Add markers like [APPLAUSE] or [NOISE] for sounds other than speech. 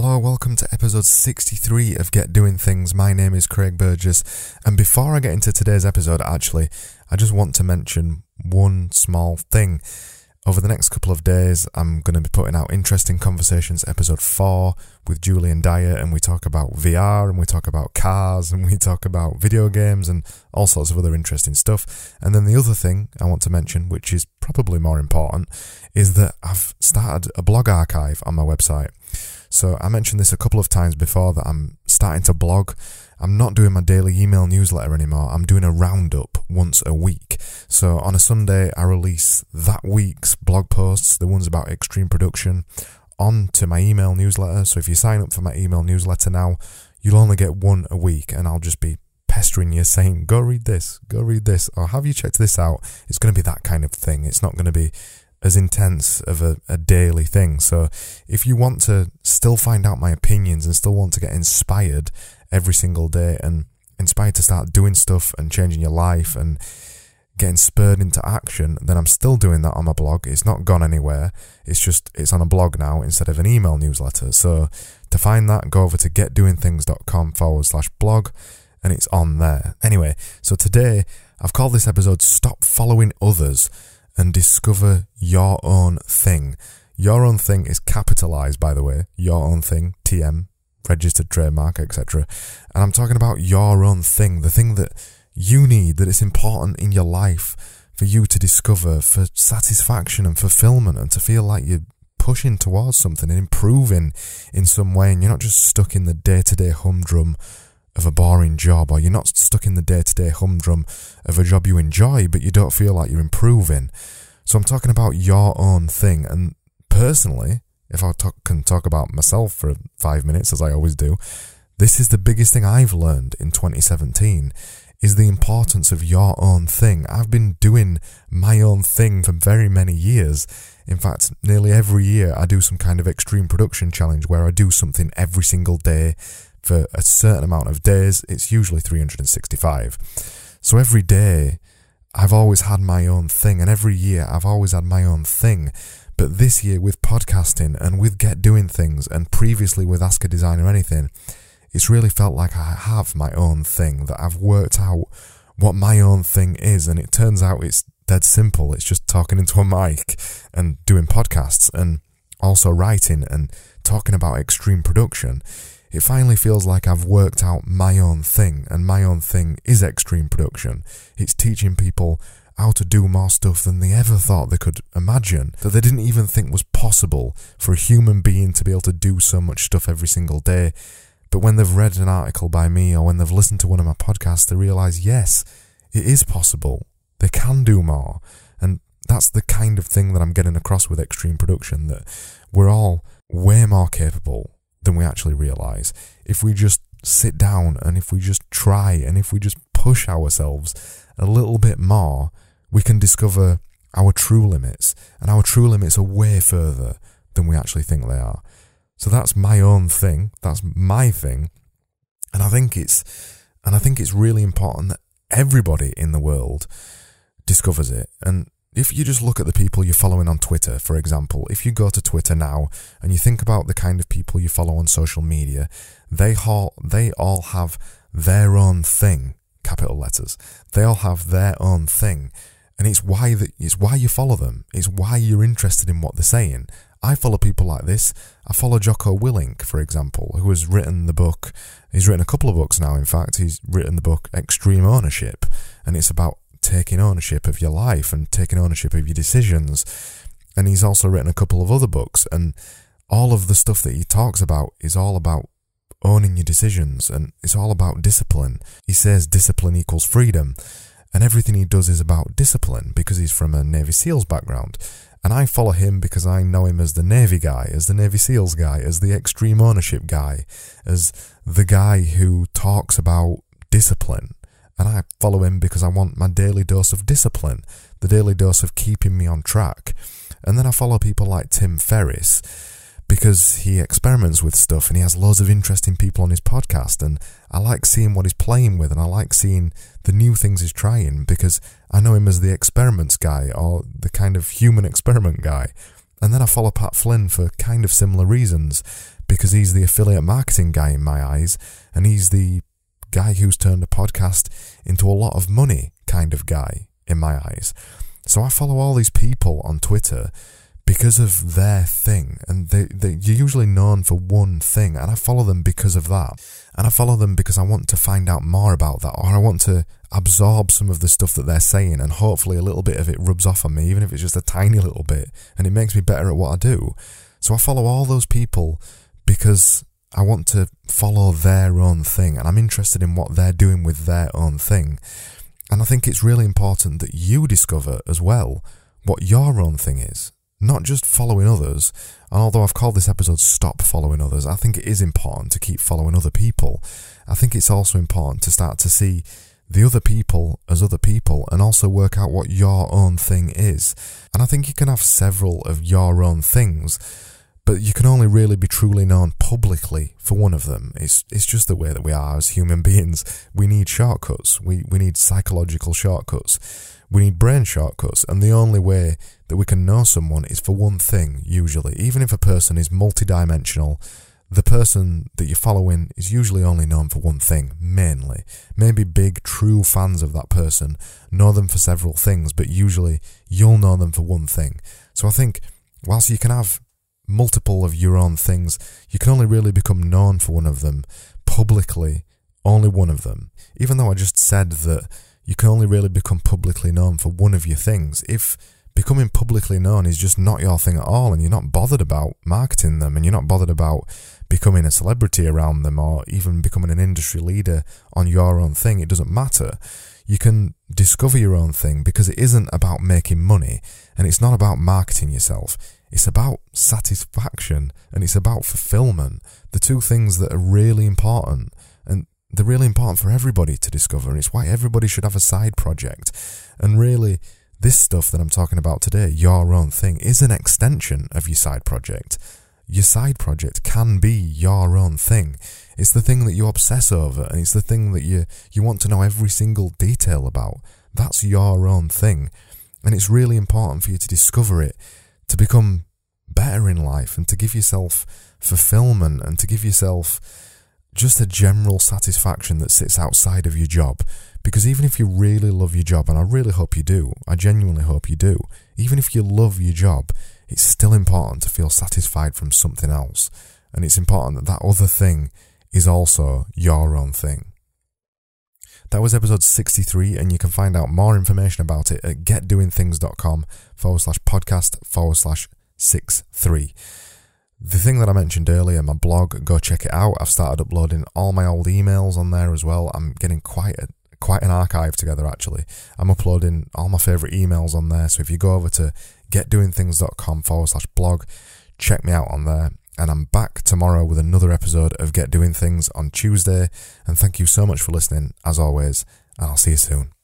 Hello, welcome to episode 63 of Get Doing Things. My name is Craig Burgess, and before I get into today's episode, actually, I just want to mention one small thing. Over the next couple of days, I'm going to be putting out Interesting Conversations episode 4 with Julian Dyer, and we talk about VR, and we talk about cars, and we talk about video games, and all sorts of other interesting stuff. And then the other thing I want to mention, which is probably more important, is that I've started a blog archive on my website. So I mentioned this a couple of times before that I'm starting to blog. I'm not doing my daily email newsletter anymore. I'm doing a roundup once a week. So on a Sunday, I release that week's blog posts, the ones about extreme production, onto my email newsletter. So if you sign up for my email newsletter now, you'll only get one a week, and I'll just be pestering you saying, go read this, go read this, or have you checked this out? It's going to be that kind of thing. It's not going to be as intense of a, a, daily thing. So if you want to still find out my opinions and still want to get inspired every single day and inspired to start doing stuff and changing your life and getting spurred into action, then I'm still doing that on my blog. It's not gone anywhere. It's just, it's on a blog now instead of an email newsletter. So to find that, go over to getdoingthings.com forward slash blog and it's on there. Anyway, so today I've called this episode Stop Following Others and discover your own thing. Your own thing is capitalized, by the way. Your own thing, TM, registered trademark, etc. And I'm talking about your own thing, the thing that you need, that it's important in your life for you to discover for satisfaction and fulfillment and to feel like you're pushing towards something and improving in some way and you're not just stuck in the day to day humdrum of a boring job, or you're not stuck in the day to day humdrum of a job you enjoy, but you don't feel like you're improving. So I'm talking about your own thing. And personally, if I talk, can talk about myself for five minutes, as I always do, this is the biggest thing I've learned in 2017 is the importance of your own thing. I've been doing my own thing for very many years. In fact, nearly every year I do some kind of extreme production challenge where I do something every single day for a certain amount of days. It's usually 365. So every day, I've always had my own thing, and every year I've always had my own thing. But this year, with podcasting and with Get Doing Things, and previously with Ask a Designer Anything, it's really felt like I have my own thing, that I've worked out what my own thing is, and it turns out it's dead simple. It's just talking into a mic and doing podcasts and also writing and talking about extreme production it finally feels like I've worked out my own thing, and my own thing is extreme production. It's teaching people how to do more stuff than they ever thought they could imagine, that they didn't even think was possible for a human being to be able to do so much stuff every single day. But when they've read an article by me or when they've listened to one of my podcasts, they realize, yes, it is possible. They can do more. And that's the kind of thing that I'm getting across with extreme production that we're all way more capable than we actually realize. If we just sit down and if we just try and if we just push ourselves a little bit more, we can discover our true limits. And our true limits are way further than we actually think they are. So that's my own thing. That's my thing. And I think it's, and I think it's really important that everybody in the world discovers it. And if you just look at the people you're following on Twitter, for example, if you go to Twitter now and you think about the kind of people you follow on social media, they all, they all have their own thing, capital letters. They all have their own thing. And it's why that it's why you follow them. It's why you're interested in what they're saying. I follow people like this. I follow Jocko Willink, for example, who has written the book. He's written a couple of books now. In fact, he's written the book Extreme Ownership, and it's about taking ownership of your life and taking ownership of your decisions. And he's also written a couple of other books, and all of the stuff that he talks about is all about owning your decisions and it's all about discipline. He says discipline equals freedom, and everything he does is about discipline because he's from a Navy SEALs background. And I follow him because I know him as the Navy guy, as the Navy SEALs guy, as the extreme ownership guy, as the guy who talks about discipline and I follow him because I want my daily dose of discipline, the daily dose of keeping me on track. And then I follow people like Tim Ferriss because he experiments with stuff and he has loads of interesting people on his podcast. And I like seeing what he's playing with and I like seeing the new things he's trying because I know him as the experiments guy or the kind of human experiment guy. And then I follow Pat Flynn for kind of similar reasons because he's the affiliate marketing guy in my eyes, and he's the guy who's turned a podcast into a lot of money kind of guy in my eyes. So I follow all these people on Twitter because of their thing, and they, they you're usually known for one thing, and I follow them because of that, and I follow them because I want to find out more about that, or I want to absorb some of the stuff that they're saying, and hopefully a little bit of it rubs off on me, even if it's just a tiny little bit, and it makes me better at what I do. So I follow all those people because I want to follow their own thing, and I'm interested in what they're doing with their own thing. And I think it's really important that you discover as well what your own thing is not just following others. And although I've called this episode Stop Following Others, I think it is important to keep following other people. I think it's also important to start to see the other people as other people and also work out what your own thing is. And I think you can have several of your own things, but you can only really be truly known publicly for one of them. It's it's just the way that we are as human [LAUGHS] beings. We need shortcuts. We we need psychological shortcuts. We need brain shortcuts, and the only way that we can know someone is for one thing, usually. Even if a person is multidimensional, the person that you're following is usually only known for one thing, mainly. Maybe big, true fans of that person know them for several things, but usually you'll know them for one thing. So I think, whilst you can have multiple of your own things, you can only really become known for one of them publicly, only one of them. Even though I just said that you can only really become publicly known for one of your things. If becoming publicly known is just not your thing at all and you're not bothered about marketing them and you're not bothered about becoming a celebrity around them or even becoming an industry leader on your own thing, it doesn't matter. You can discover your own thing because it isn't about making money and it's not about marketing yourself. It's about satisfaction and it's about fulfillment. The two things that are really important. And they're really important for everybody to discover, and it's why everybody should have a side project. And really, this stuff that I'm talking about today, your own thing, is an extension of your side project. Your side project can be your own thing. It's the thing that you obsess over, and it's the thing that you, you want to know every single detail about. That's your own thing. And it's really important for you to discover it, to become better in life, and to give yourself fulfillment, and to give yourself just a general satisfaction that sits outside of your job. Because even if you really love your job, and I really hope you do, I genuinely hope you do, even if you love your job, it's still important to feel satisfied from something else. And it's important that that other thing is also your own thing. That was episode 63, and you can find out more information about it at getdoingthings.com forward slash podcast forward slash 63. The thing that I mentioned earlier, my blog, go check it out. I've started uploading all my old emails on there as well. I'm getting quite a quite an archive together actually. I'm uploading all my favourite emails on there. So if you go over to getdoingthings.com forward slash blog, check me out on there. And I'm back tomorrow with another episode of Get Doing Things on Tuesday. And thank you so much for listening, as always, and I'll see you soon.